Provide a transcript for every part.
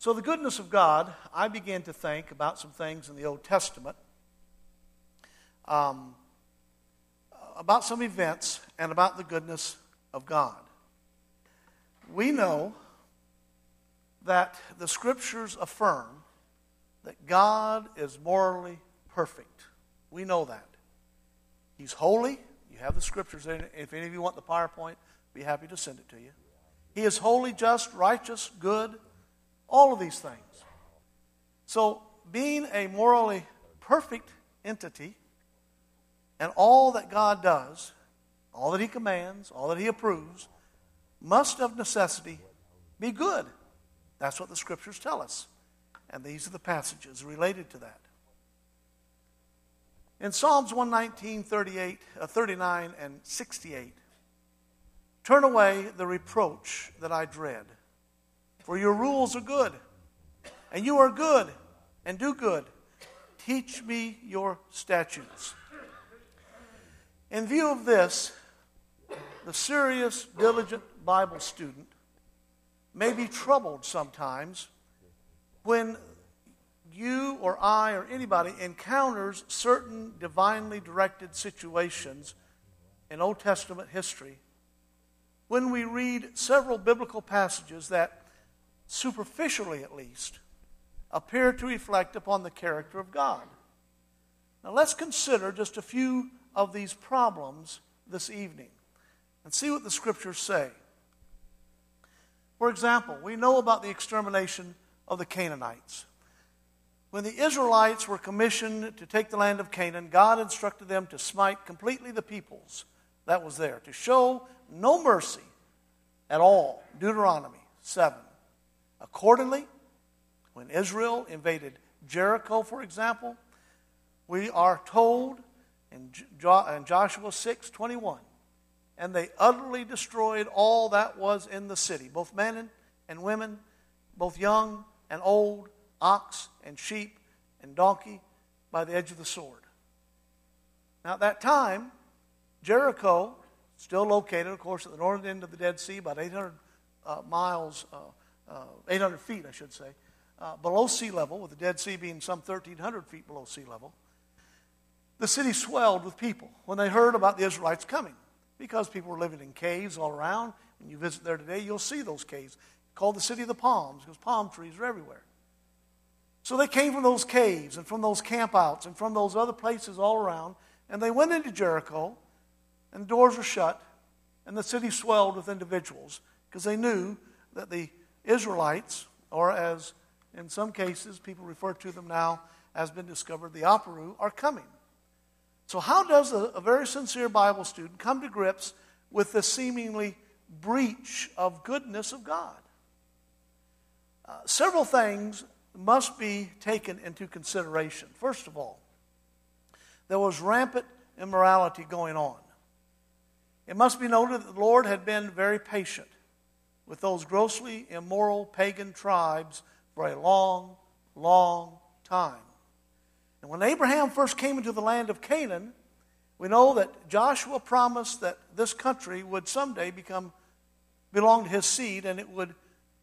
So, the goodness of God, I began to think about some things in the Old Testament, um, about some events, and about the goodness of God. We know that the scriptures affirm that God is morally perfect. We know that. He's holy. You have the scriptures. If any of you want the PowerPoint, be happy to send it to you. He is holy, just, righteous, good, all of these things. So, being a morally perfect entity, and all that God does, all that He commands, all that He approves, must of necessity be good. That's what the scriptures tell us. And these are the passages related to that. In Psalms 119, 38, uh, 39, and 68, turn away the reproach that I dread, for your rules are good, and you are good, and do good. Teach me your statutes. In view of this, the serious, diligent Bible student may be troubled sometimes when you or I or anybody encounters certain divinely directed situations in Old Testament history, when we read several biblical passages that, superficially at least, appear to reflect upon the character of God. Now let's consider just a few of these problems this evening and see what the scriptures say. For example, we know about the extermination of the Canaanites. When the Israelites were commissioned to take the land of Canaan, God instructed them to smite completely the peoples that was there, to show no mercy at all. Deuteronomy 7. Accordingly, when Israel invaded Jericho, for example, we are told in Joshua 6 21, and they utterly destroyed all that was in the city, both men and women, both young and old, ox and sheep and donkey by the edge of the sword. Now, at that time, Jericho, still located, of course, at the northern end of the Dead Sea, about 800 uh, miles, uh, uh, 800 feet, I should say, uh, below sea level, with the Dead Sea being some 1,300 feet below sea level, the city swelled with people when they heard about the Israelites coming because people were living in caves all around. When you visit there today, you'll see those caves called the city of the palms because palm trees are everywhere. So they came from those caves and from those campouts and from those other places all around, and they went into Jericho, and the doors were shut, and the city swelled with individuals because they knew that the Israelites, or as in some cases people refer to them now as been discovered, the Aparu, are coming. So, how does a, a very sincere Bible student come to grips with the seemingly breach of goodness of God? Uh, several things must be taken into consideration. First of all, there was rampant immorality going on. It must be noted that the Lord had been very patient with those grossly immoral pagan tribes for a long, long time. And when Abraham first came into the land of Canaan, we know that Joshua promised that this country would someday become belong to his seed and it would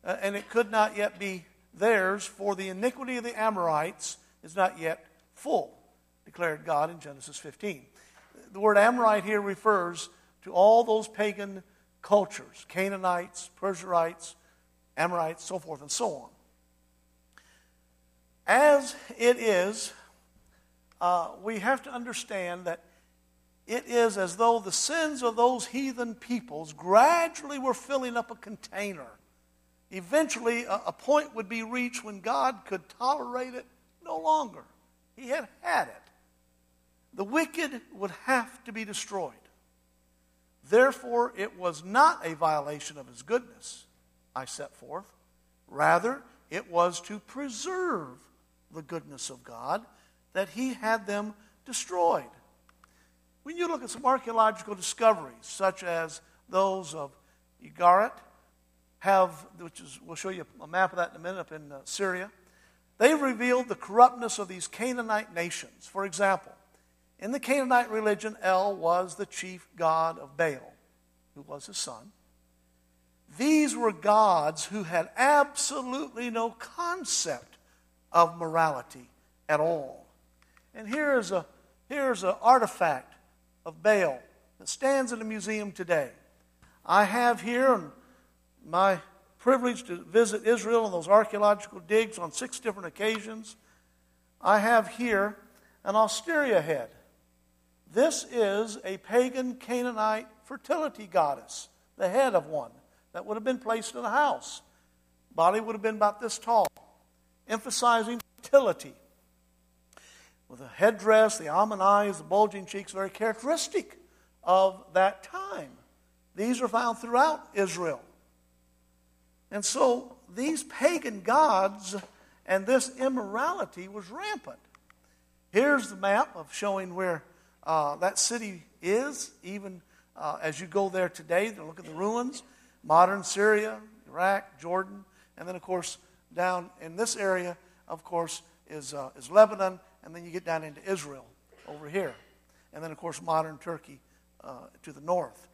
uh, and it could not yet be theirs for the iniquity of the Amorites is not yet full declared God in Genesis 15 the word Amorite here refers to all those pagan cultures Canaanites Perizzites Amorites so forth and so on as it is uh, we have to understand that it is as though the sins of those heathen peoples gradually were filling up a container. Eventually, a, a point would be reached when God could tolerate it no longer. He had had it. The wicked would have to be destroyed. Therefore, it was not a violation of his goodness, I set forth. Rather, it was to preserve the goodness of God that he had them destroyed. When you look at some archaeological discoveries, such as those of Ugarit, have, which is, we'll show you a map of that in a minute up in uh, Syria, they've revealed the corruptness of these Canaanite nations. For example, in the Canaanite religion, El was the chief god of Baal, who was his son. these were gods who had absolutely no concept of morality at all. And here is a here's an artifact of Baal that stands in a museum today. I have here my privilege to visit Israel and those archaeological digs on six different occasions. I have here an Asteria head. This is a pagan Canaanite fertility goddess, the head of one that would have been placed in a house. Body would have been about this tall, emphasizing fertility. With a headdress, the almond eyes, the bulging cheeks, very characteristic of that time. These are found throughout Israel. And so these pagan gods and this immorality was rampant. Here's the map of showing where uh, that city is, even uh, as you go there today to look at the ruins. Modern Syria, Iraq, Jordan, and then, of course, down in this area, of course, is, uh, is Lebanon, and then you get down into Israel over here. And then, of course, modern Turkey uh, to the north.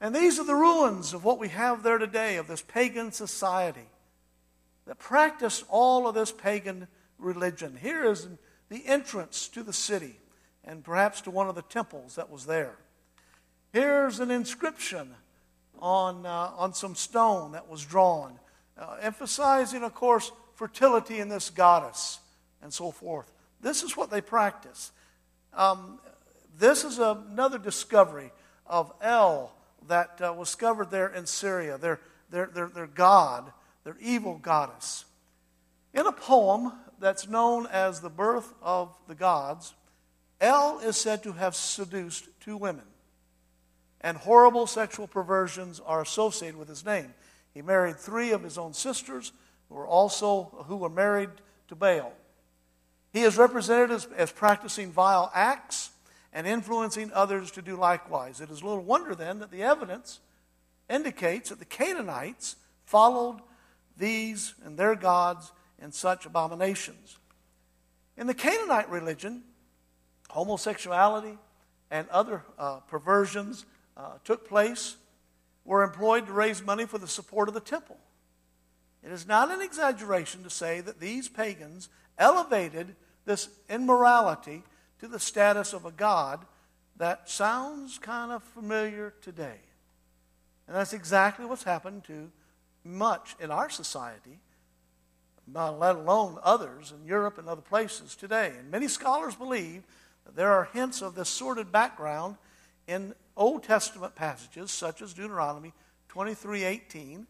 And these are the ruins of what we have there today, of this pagan society that practiced all of this pagan religion. Here is the entrance to the city and perhaps to one of the temples that was there. Here's an inscription on, uh, on some stone that was drawn, uh, emphasizing, of course, fertility in this goddess and so forth. This is what they practice. Um, this is another discovery of El that uh, was discovered there in Syria, their, their, their, their god, their evil goddess. In a poem that's known as The Birth of the Gods, El is said to have seduced two women, and horrible sexual perversions are associated with his name. He married three of his own sisters who were also who were married to Baal. He is represented as, as practicing vile acts and influencing others to do likewise. It is little wonder then that the evidence indicates that the Canaanites followed these and their gods in such abominations. In the Canaanite religion, homosexuality and other uh, perversions uh, took place were employed to raise money for the support of the temple. It is not an exaggeration to say that these pagans elevated this immorality to the status of a God that sounds kind of familiar today. And that's exactly what's happened to much in our society, let alone others in Europe and other places today. And many scholars believe there are hints of this sordid background in Old Testament passages such as Deuteronomy 23:18,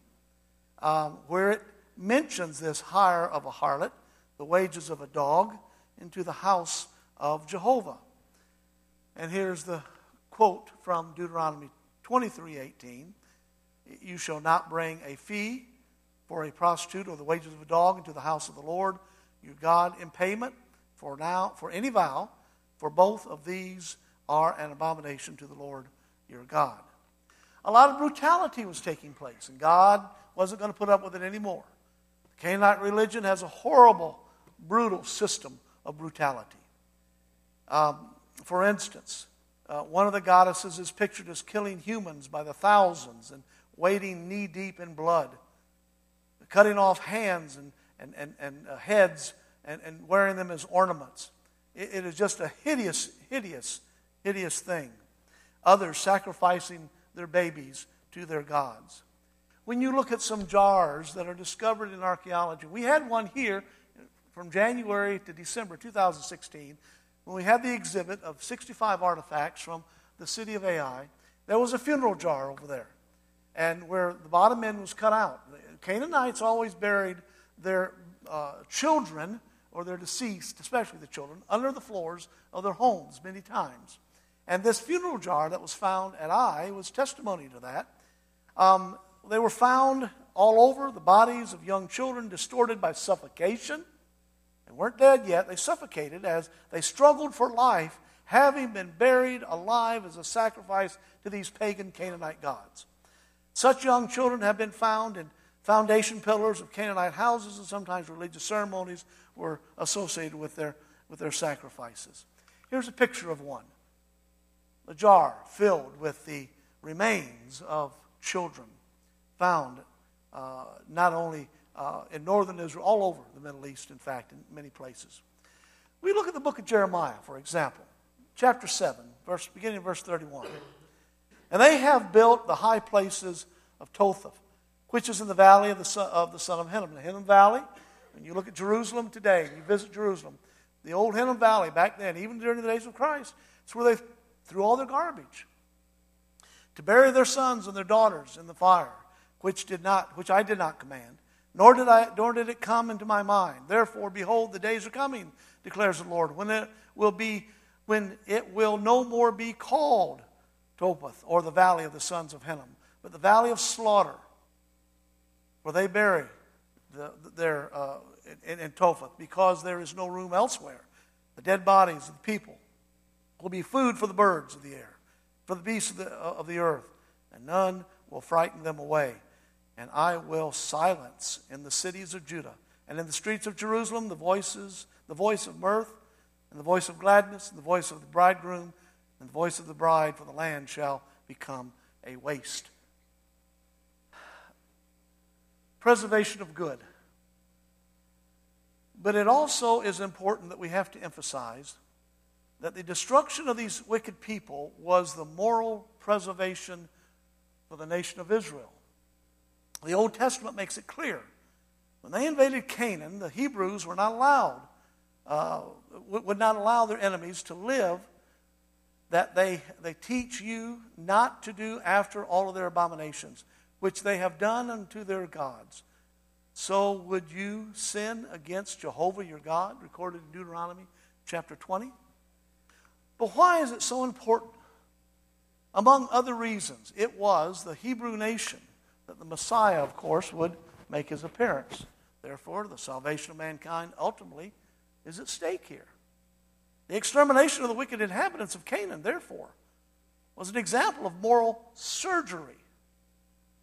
um, where it mentions this hire of a harlot, the wages of a dog, into the house of Jehovah. And here's the quote from Deuteronomy 23:18. You shall not bring a fee for a prostitute or the wages of a dog into the house of the Lord your God in payment for now for any vow, for both of these are an abomination to the Lord your God. A lot of brutality was taking place, and God wasn't going to put up with it anymore. The Canaanite religion has a horrible, brutal system of brutality. Um, for instance, uh, one of the goddesses is pictured as killing humans by the thousands and wading knee deep in blood, cutting off hands and, and, and, and uh, heads and, and wearing them as ornaments. It, it is just a hideous, hideous, hideous thing. Others sacrificing their babies to their gods. When you look at some jars that are discovered in archaeology, we had one here from January to December 2016 when we had the exhibit of 65 artifacts from the city of Ai, there was a funeral jar over there. And where the bottom end was cut out. Canaanites always buried their uh, children or their deceased, especially the children, under the floors of their homes many times. And this funeral jar that was found at Ai was testimony to that. Um, they were found all over the bodies of young children, distorted by suffocation they weren't dead yet. They suffocated as they struggled for life, having been buried alive as a sacrifice to these pagan Canaanite gods. Such young children have been found in foundation pillars of Canaanite houses, and sometimes religious ceremonies were associated with their, with their sacrifices. Here's a picture of one a jar filled with the remains of children found uh, not only uh, in northern Israel, all over the Middle East, in fact, in many places. We look at the book of Jeremiah, for example, chapter 7, verse, beginning of verse 31. And they have built the high places of Topheth, which is in the valley of the son of, the son of Hinnom. The Hinnom Valley, when you look at Jerusalem today, you visit Jerusalem, the old Hinnom Valley back then, even during the days of Christ, it's where they threw all their garbage to bury their sons and their daughters in the fire, which did not, which I did not command, nor did I, nor did it come into my mind. Therefore, behold, the days are coming, declares the Lord, when it will be, when it will no more be called Topheth or the valley of the sons of Hinnom, but the valley of slaughter, where they bury the, their uh, in, in Topheth, because there is no room elsewhere. The dead bodies of the people will be food for the birds of the air for the beasts of the, uh, of the earth, and none will frighten them away. And I will silence in the cities of Judah and in the streets of Jerusalem the voices, the voice of mirth, and the voice of gladness, and the voice of the bridegroom, and the voice of the bride, for the land shall become a waste. Preservation of good. But it also is important that we have to emphasize that the destruction of these wicked people was the moral preservation for the nation of Israel. The Old Testament makes it clear. When they invaded Canaan, the Hebrews were not allowed, uh, would not allow their enemies to live, that they, they teach you not to do after all of their abominations, which they have done unto their gods. So would you sin against Jehovah your God, recorded in Deuteronomy chapter 20? But why is it so important? Among other reasons, it was the Hebrew nation that the Messiah, of course, would make his appearance. Therefore, the salvation of mankind ultimately is at stake here. The extermination of the wicked inhabitants of Canaan, therefore, was an example of moral surgery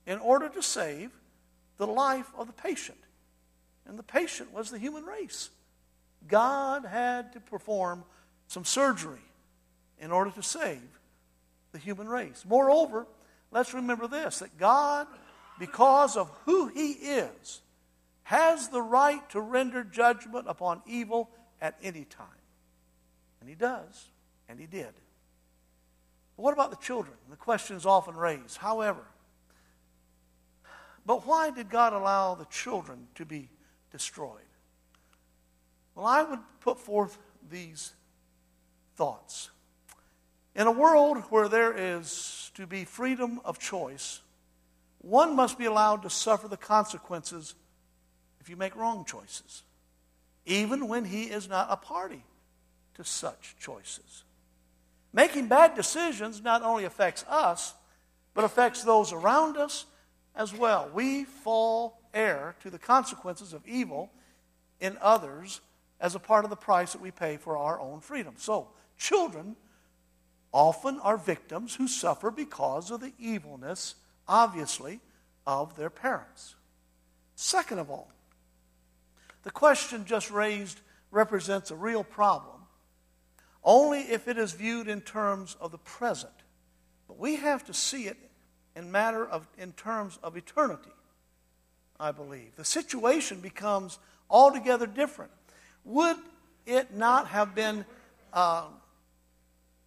in order to save the life of the patient. And the patient was the human race. God had to perform some surgery in order to save the human race. Moreover, let's remember this that God, because of who He is, has the right to render judgment upon evil at any time. And He does, and He did. But what about the children? The question is often raised. However, but why did God allow the children to be destroyed? Well, I would put forth these thoughts. In a world where there is to be freedom of choice, one must be allowed to suffer the consequences if you make wrong choices, even when he is not a party to such choices. Making bad decisions not only affects us, but affects those around us as well. We fall heir to the consequences of evil in others as a part of the price that we pay for our own freedom. So, children often are victims who suffer because of the evilness, obviously, of their parents. Second of all, the question just raised represents a real problem only if it is viewed in terms of the present. But we have to see it in matter of in terms of eternity, I believe. The situation becomes altogether different. Would it not have been uh,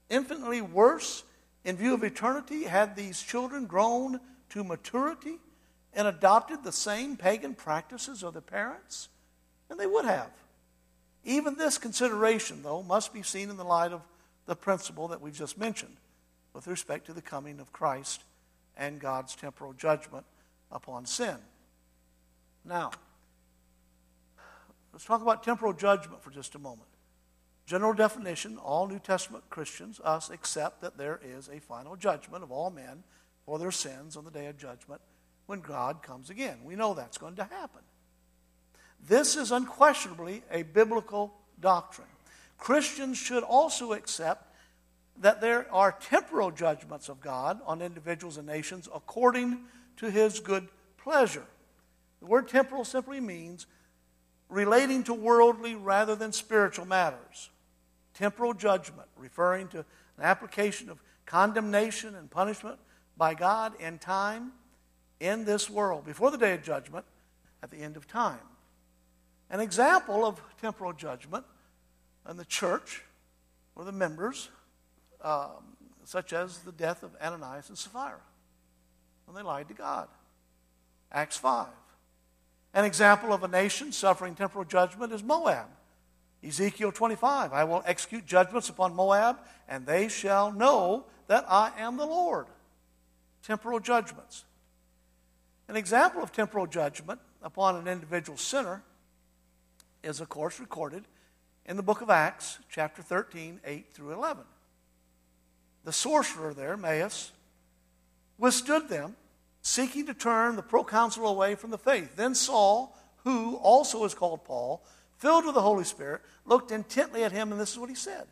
infinitely worse in view of eternity had these children grown to maturity and adopted the same pagan practices of their parents? And they would have. Even this consideration, though, must be seen in the light of the principle that we've just mentioned with respect to the coming of Christ and God's temporal judgment upon sin. Now, let's talk about temporal judgment for just a moment. General definition all New Testament Christians, us, accept that there is a final judgment of all men for their sins on the day of judgment when God comes again. We know that's going to happen. This is unquestionably a biblical doctrine. Christians should also accept that there are temporal judgments of God on individuals and nations according to his good pleasure. The word temporal simply means relating to worldly rather than spiritual matters temporal judgment, referring to an application of condemnation and punishment by God in time, in this world before the day of judgment at the end of time. An example of temporal judgment in the church or the members, um, such as the death of Ananias and Sapphira when they lied to God. Acts 5. An example of a nation suffering temporal judgment is Moab. Ezekiel 25 I will execute judgments upon Moab, and they shall know that I am the Lord. Temporal judgments. An example of temporal judgment upon an individual sinner is, of course, recorded in the book of Acts, chapter 13, 8 through 11. The sorcerer there, Maus, withstood them, seeking to turn the proconsul away from the faith. Then Saul, who also is called Paul, filled with the Holy Spirit, looked intently at him, and this is what he said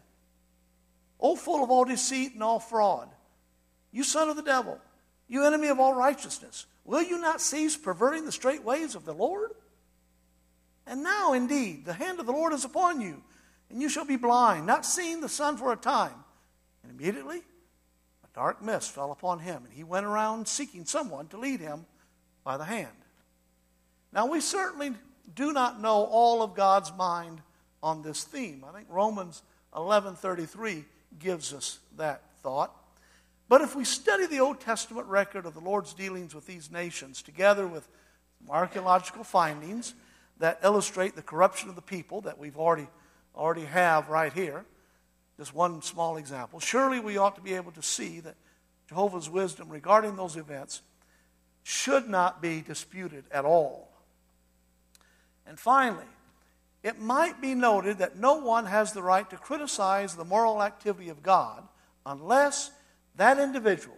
O full of all deceit and all fraud, you son of the devil, you enemy of all righteousness, will you not cease perverting the straight ways of the Lord? And now, indeed, the hand of the Lord is upon you, and you shall be blind, not seeing the sun for a time. Immediately, a dark mist fell upon him, and he went around seeking someone to lead him by the hand. Now, we certainly do not know all of God's mind on this theme. I think Romans 11:33 gives us that thought. But if we study the Old Testament record of the Lord's dealings with these nations, together with archaeological findings that illustrate the corruption of the people that we've already, already have right here, just one small example, surely we ought to be able to see that Jehovah's wisdom regarding those events should not be disputed at all. And finally, it might be noted that no one has the right to criticize the moral activity of God unless that individual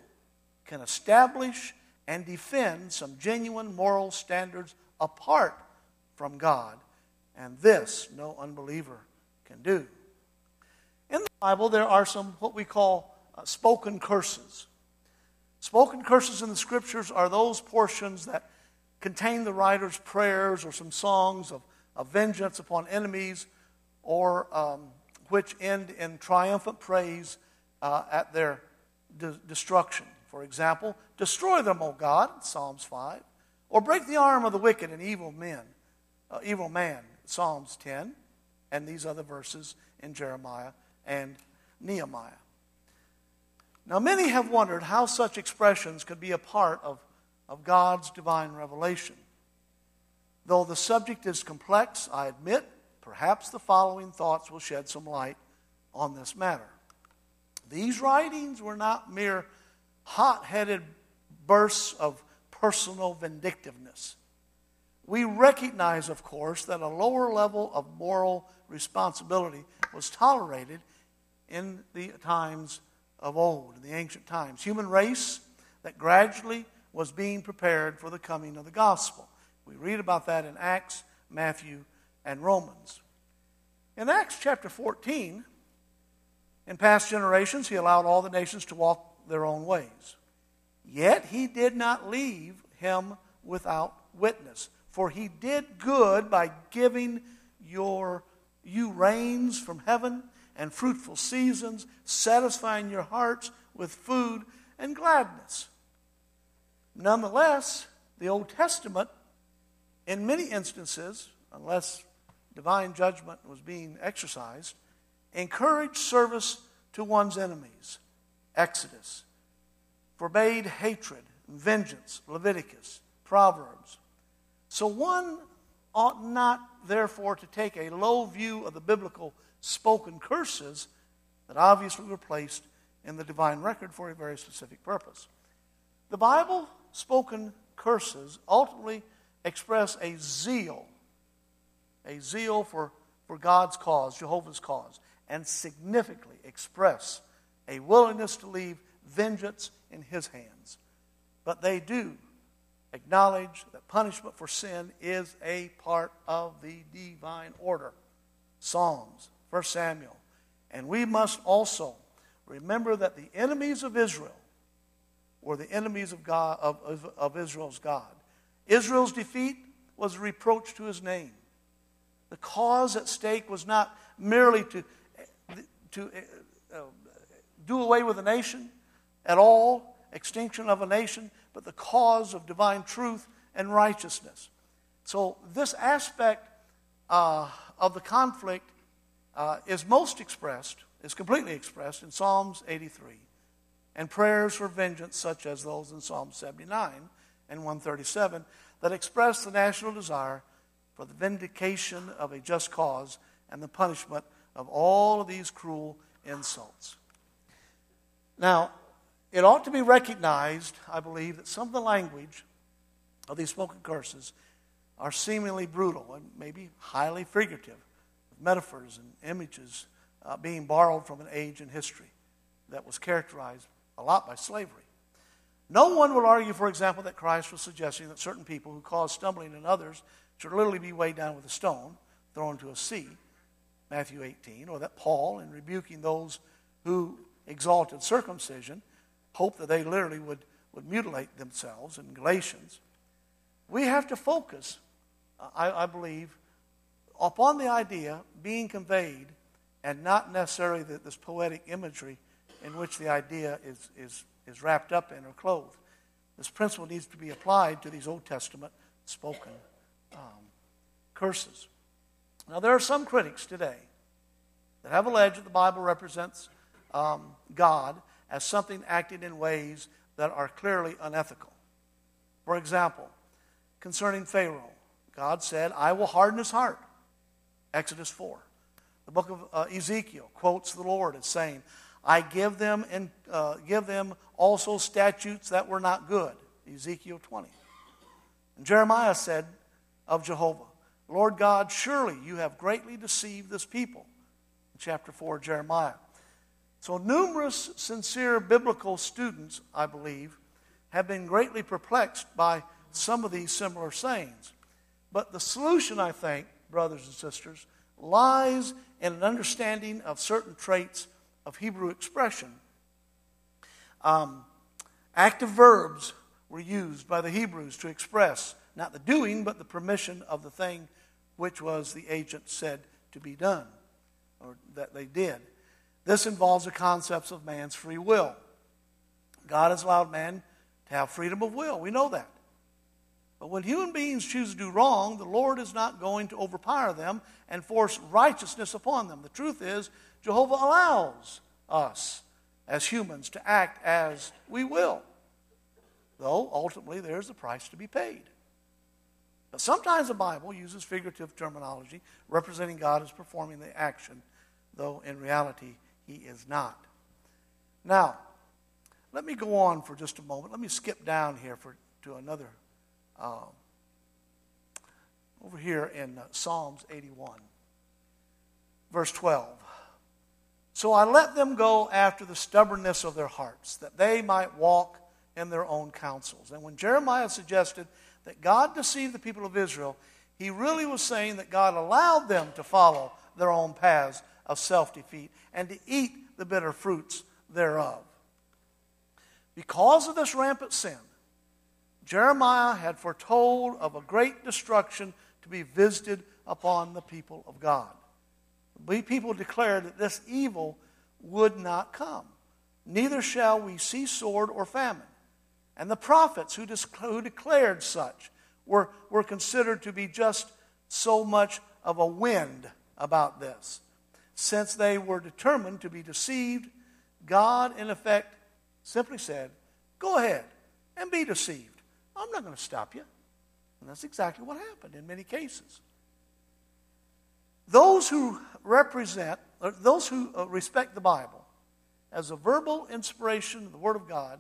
can establish and defend some genuine moral standards apart from God. And this no unbeliever can do. In the Bible, there are some what we call uh, spoken curses. Spoken curses in the scriptures are those portions that contain the writer's prayers or some songs of, of vengeance upon enemies or um, which end in triumphant praise uh, at their de- destruction. For example, destroy them, O God, Psalms 5, or break the arm of the wicked and evil men, uh, evil man, Psalms 10, and these other verses in Jeremiah and Nehemiah. Now, many have wondered how such expressions could be a part of of God's divine revelation. Though the subject is complex, I admit, perhaps the following thoughts will shed some light on this matter. These writings were not mere hot headed bursts of personal vindictiveness. We recognize, of course, that a lower level of moral responsibility was tolerated in the times of old, in the ancient times. Human race that gradually was being prepared for the coming of the gospel. We read about that in Acts, Matthew, and Romans. In Acts chapter 14, in past generations, he allowed all the nations to walk their own ways. Yet he did not leave him without witness, for he did good by giving your you rains from heaven and fruitful seasons, satisfying your hearts with food and gladness. Nonetheless, the Old Testament, in many instances, unless divine judgment was being exercised, encouraged service to one's enemies. Exodus forbade hatred and vengeance, Leviticus, Proverbs. So one ought not, therefore, to take a low view of the biblical spoken curses that obviously were placed in the divine record for a very specific purpose. The Bible spoken curses ultimately express a zeal, a zeal for, for God's cause, Jehovah's cause, and significantly express a willingness to leave vengeance in His hands. But they do acknowledge that punishment for sin is a part of the divine order. Psalms, 1 Samuel. And we must also remember that the enemies of Israel were the enemies of, God, of, of, of Israel's God. Israel's defeat was a reproach to his name. The cause at stake was not merely to, to uh, do away with a nation at all, extinction of a nation, but the cause of divine truth and righteousness. So, this aspect uh, of the conflict uh, is most expressed, is completely expressed in Psalms 83 and prayers for vengeance, such as those in Psalm 79 and 137, that express the national desire for the vindication of a just cause and the punishment of all of these cruel insults. Now, it ought to be recognized, I believe, that some of the language of these spoken curses are seemingly brutal and maybe highly figurative, metaphors and images uh, being borrowed from an age in history that was characterized a lot by slavery. No one will argue, for example, that Christ was suggesting that certain people who cause stumbling in others should literally be weighed down with a stone, thrown into a sea, Matthew 18, or that Paul, in rebuking those who exalted circumcision, hoped that they literally would, would mutilate themselves in Galatians. We have to focus, I, I believe, upon the idea being conveyed and not necessarily the, this poetic imagery in which the idea is, is, is wrapped up in or clothed. This principle needs to be applied to these Old Testament spoken um, curses. Now, there are some critics today that have alleged that the Bible represents um, God as something acting in ways that are clearly unethical. For example, concerning Pharaoh, God said, I will harden his heart. Exodus 4. The book of uh, Ezekiel quotes the Lord as saying, I give them, and uh, give them also statutes that were not good. Ezekiel 20. And Jeremiah said of Jehovah, Lord God, surely you have greatly deceived this people. In chapter 4 Jeremiah. So, numerous sincere biblical students, I believe, have been greatly perplexed by some of these similar sayings. But the solution, I think, brothers and sisters, lies in an understanding of certain traits of Hebrew expression. Um, active verbs were used by the Hebrews to express not the doing, but the permission of the thing which was the agent said to be done, or that they did. This involves the concepts of man's free will. God has allowed man to have freedom of will. We know that. But when human beings choose to do wrong, the Lord is not going to overpower them and force righteousness upon them. The truth is, Jehovah allows us as humans to act as we will, though ultimately there's a price to be paid. But sometimes the Bible uses figurative terminology representing God as performing the action, though in reality he is not. Now, let me go on for just a moment. Let me skip down here for, to another. Uh, over here in uh, Psalms 81, verse 12. So I let them go after the stubbornness of their hearts, that they might walk in their own counsels. And when Jeremiah suggested that God deceived the people of Israel, he really was saying that God allowed them to follow their own paths of self defeat and to eat the bitter fruits thereof. Because of this rampant sin, Jeremiah had foretold of a great destruction to be visited upon the people of God. We people declared that this evil would not come. Neither shall we see sword or famine. And the prophets who, who declared such were, were considered to be just so much of a wind about this. Since they were determined to be deceived, God, in effect, simply said, Go ahead and be deceived. I'm not going to stop you. And that's exactly what happened in many cases. Those who represent, those who uh, respect the Bible as a verbal inspiration of the Word of God,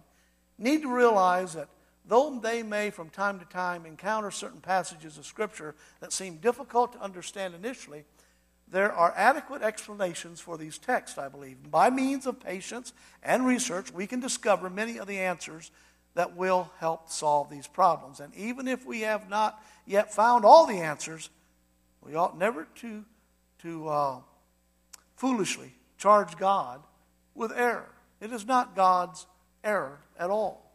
need to realize that though they may from time to time encounter certain passages of Scripture that seem difficult to understand initially, there are adequate explanations for these texts, I believe. By means of patience and research, we can discover many of the answers that will help solve these problems. And even if we have not yet found all the answers, we ought never to, to uh, foolishly charge God with error. It is not God's error at all.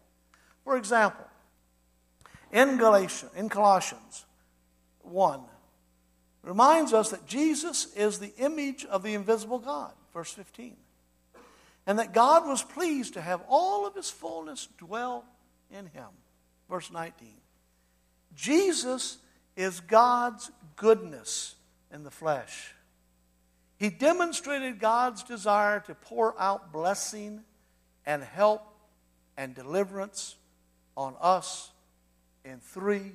For example, in Galatians, in Colossians 1, reminds us that Jesus is the image of the invisible God, verse 15. And that God was pleased to have all of his fullness dwell in him. verse 19. Jesus is God's goodness in the flesh. He demonstrated God's desire to pour out blessing and help and deliverance on us in three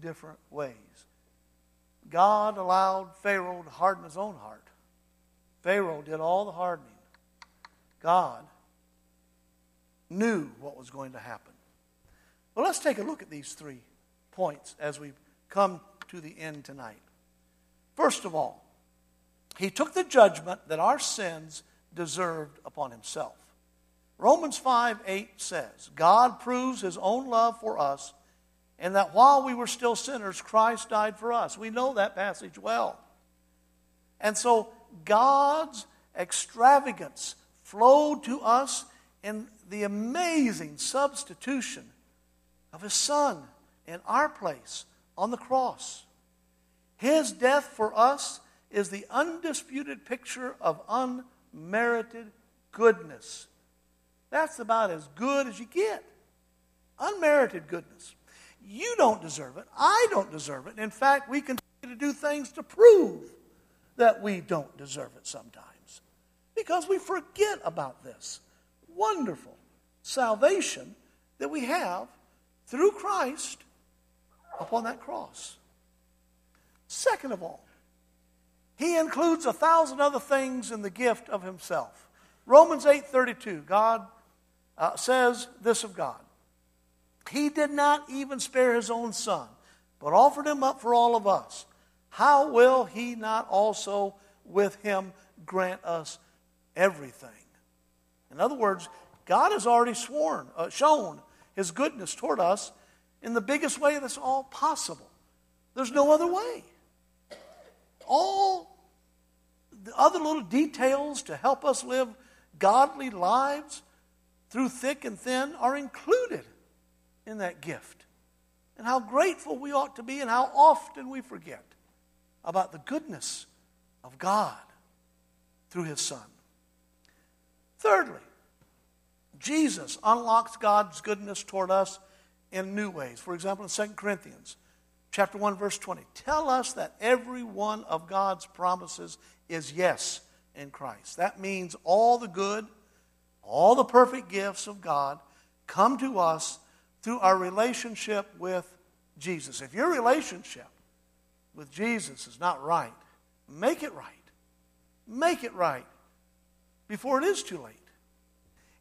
different ways. God allowed Pharaoh to harden his own heart. Pharaoh did all the hardening. God knew what was going to happen. Well, let's take a look at these three points as we come to the end tonight. First of all, he took the judgment that our sins deserved upon himself. Romans 5 8 says, God proves his own love for us, and that while we were still sinners, Christ died for us. We know that passage well. And so God's extravagance flowed to us in the amazing substitution of his Son in our place on the cross. His death for us is the undisputed picture of unmerited goodness. That's about as good as you get. Unmerited goodness. You don't deserve it. I don't deserve it. In fact, we continue to do things to prove that we don't deserve it sometimes because we forget about this wonderful salvation that we have through Christ upon that cross. Second of all, he includes a thousand other things in the gift of himself. Romans 8:32, God uh, says this of God. He did not even spare his own son, but offered him up for all of us. How will he not also with him grant us everything? In other words, God has already sworn, uh, shown his goodness toward us in the biggest way that's all possible. There's no other way. All the other little details to help us live godly lives through thick and thin are included in that gift. And how grateful we ought to be, and how often we forget about the goodness of God through His Son. Thirdly, Jesus unlocks God's goodness toward us in new ways. For example, in 2 Corinthians chapter 1 verse 20, tell us that every one of God's promises is yes in Christ. That means all the good, all the perfect gifts of God come to us through our relationship with Jesus. If your relationship with Jesus is not right, make it right. Make it right before it is too late.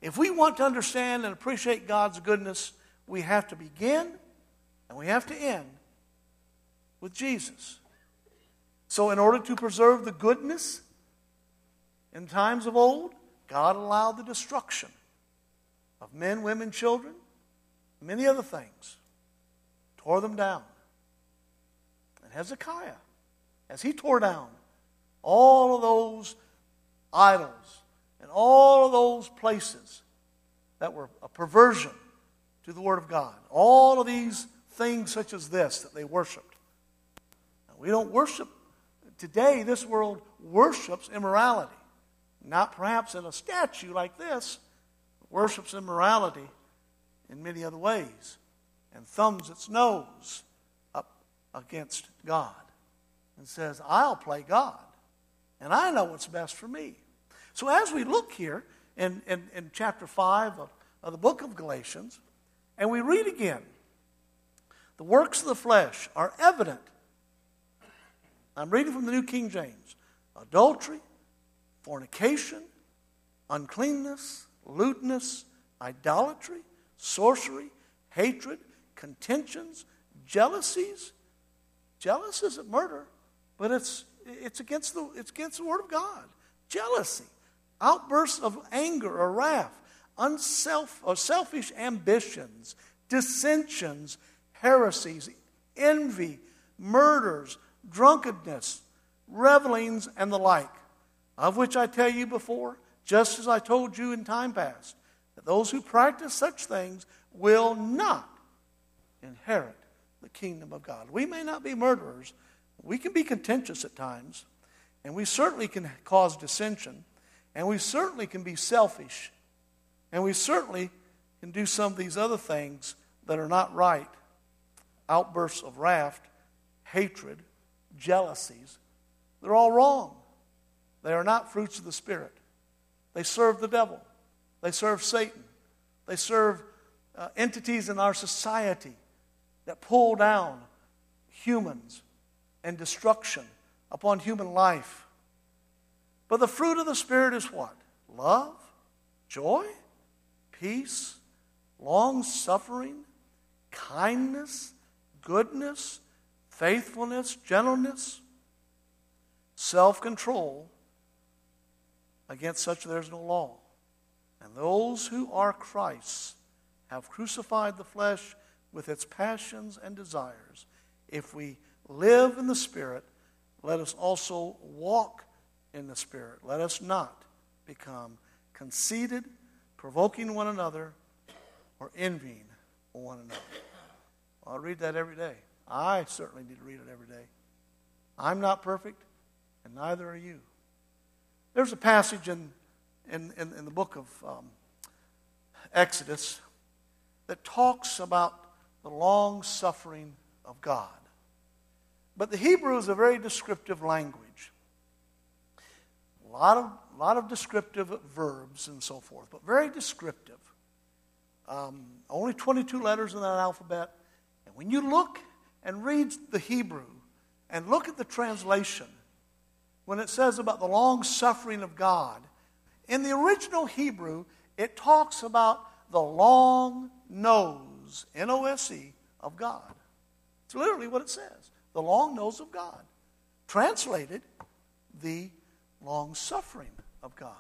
If we want to understand and appreciate God's goodness, we have to begin and we have to end with Jesus. So, in order to preserve the goodness in times of old, God allowed the destruction of men, women, children, many other things, tore them down. And Hezekiah, as he tore down all of those idols and all of those places that were a perversion to the Word of God. All of these things, such as this, that they worshiped. Now, we don't worship. Today, this world worships immorality. Not perhaps in a statue like this, worships immorality in many other ways and thumbs its nose up against God and says, I'll play God and I know what's best for me. So as we look here in, in, in chapter 5 of, of the book of Galatians, and we read again, the works of the flesh are evident. I'm reading from the New King James adultery, fornication, uncleanness, lewdness, idolatry, sorcery, hatred, contentions, jealousies. Jealous isn't murder, but it's, it's, against the, it's against the Word of God. Jealousy outbursts of anger or wrath, unself or selfish ambitions, dissensions, heresies, envy, murders, drunkenness, revelings, and the like, of which I tell you before, just as I told you in time past, that those who practice such things will not inherit the kingdom of God. We may not be murderers, we can be contentious at times, and we certainly can cause dissension. And we certainly can be selfish. And we certainly can do some of these other things that are not right, outbursts of wrath, hatred, jealousies, they're all wrong. They are not fruits of the Spirit. They serve the devil, they serve Satan, they serve uh, entities in our society that pull down humans and destruction upon human life. But the fruit of the Spirit is what? Love, joy, peace, long suffering, kindness, goodness, faithfulness, gentleness, self control. Against such there is no law. And those who are Christ's have crucified the flesh with its passions and desires. If we live in the Spirit, let us also walk in the Spirit. Let us not become conceited, provoking one another, or envying one another. Well, I read that every day. I certainly need to read it every day. I'm not perfect, and neither are you. There's a passage in, in, in, in the book of um, Exodus that talks about the long suffering of God. But the Hebrew is a very descriptive language. A lot of, lot of descriptive verbs and so forth, but very descriptive. Um, only 22 letters in that alphabet. And when you look and read the Hebrew and look at the translation, when it says about the long suffering of God, in the original Hebrew, it talks about the long nose, N O S E, of God. It's literally what it says the long nose of God. Translated, the long suffering of God.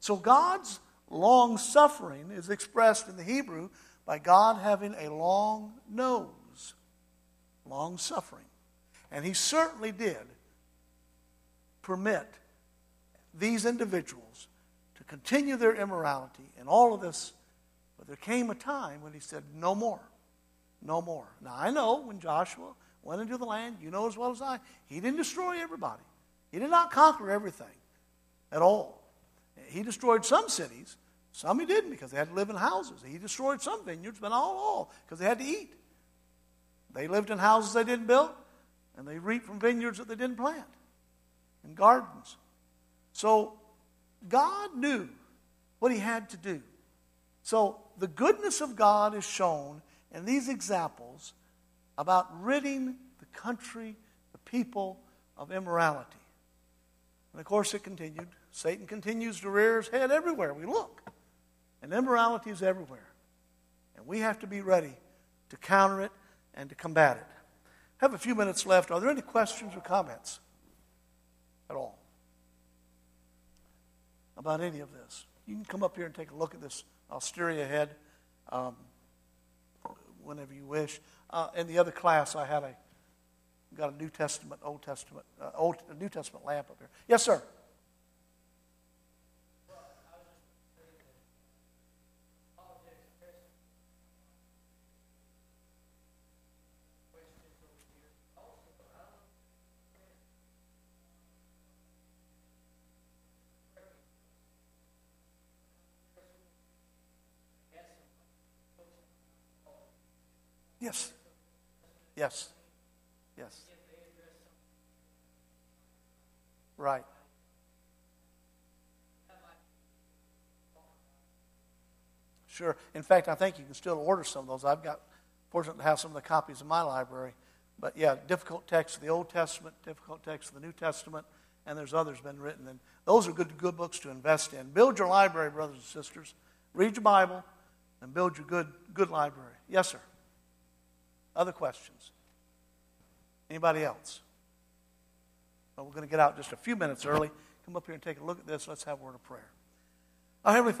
So God's long suffering is expressed in the Hebrew by God having a long nose, long suffering. And He certainly did permit these individuals to continue their immorality and all of this. But there came a time when He said, No more. No more. Now, I know when Joshua went into the land, you know as well as I, he didn't destroy everybody. He did not conquer everything at all. He destroyed some cities. Some he didn't because they had to live in houses. He destroyed some vineyards, but not all because they had to eat. They lived in houses they didn't build, and they reaped from vineyards that they didn't plant and gardens. So God knew what he had to do. So the goodness of God is shown in these examples about ridding the country, the people of immorality. And of course, it continued. Satan continues to rear his head everywhere we look. And immorality is everywhere. And we have to be ready to counter it and to combat it. I have a few minutes left. Are there any questions or comments at all about any of this? You can come up here and take a look at this. I'll steer you ahead um, whenever you wish. Uh, in the other class, I had a got a New Testament, Old Testament, uh, Old New Testament lamp up here. Yes, sir. Yes. Yes. Right. Sure. In fact, I think you can still order some of those. I've got fortunate to have some of the copies in my library. But yeah, difficult text of the Old Testament, difficult text of the New Testament, and there's others been written. And those are good, good books to invest in. Build your library, brothers and sisters. Read your Bible and build your good, good library. Yes, sir. Other questions? Anybody else? Well, we're going to get out just a few minutes early. Come up here and take a look at this. Let's have a word of prayer. Our Heavenly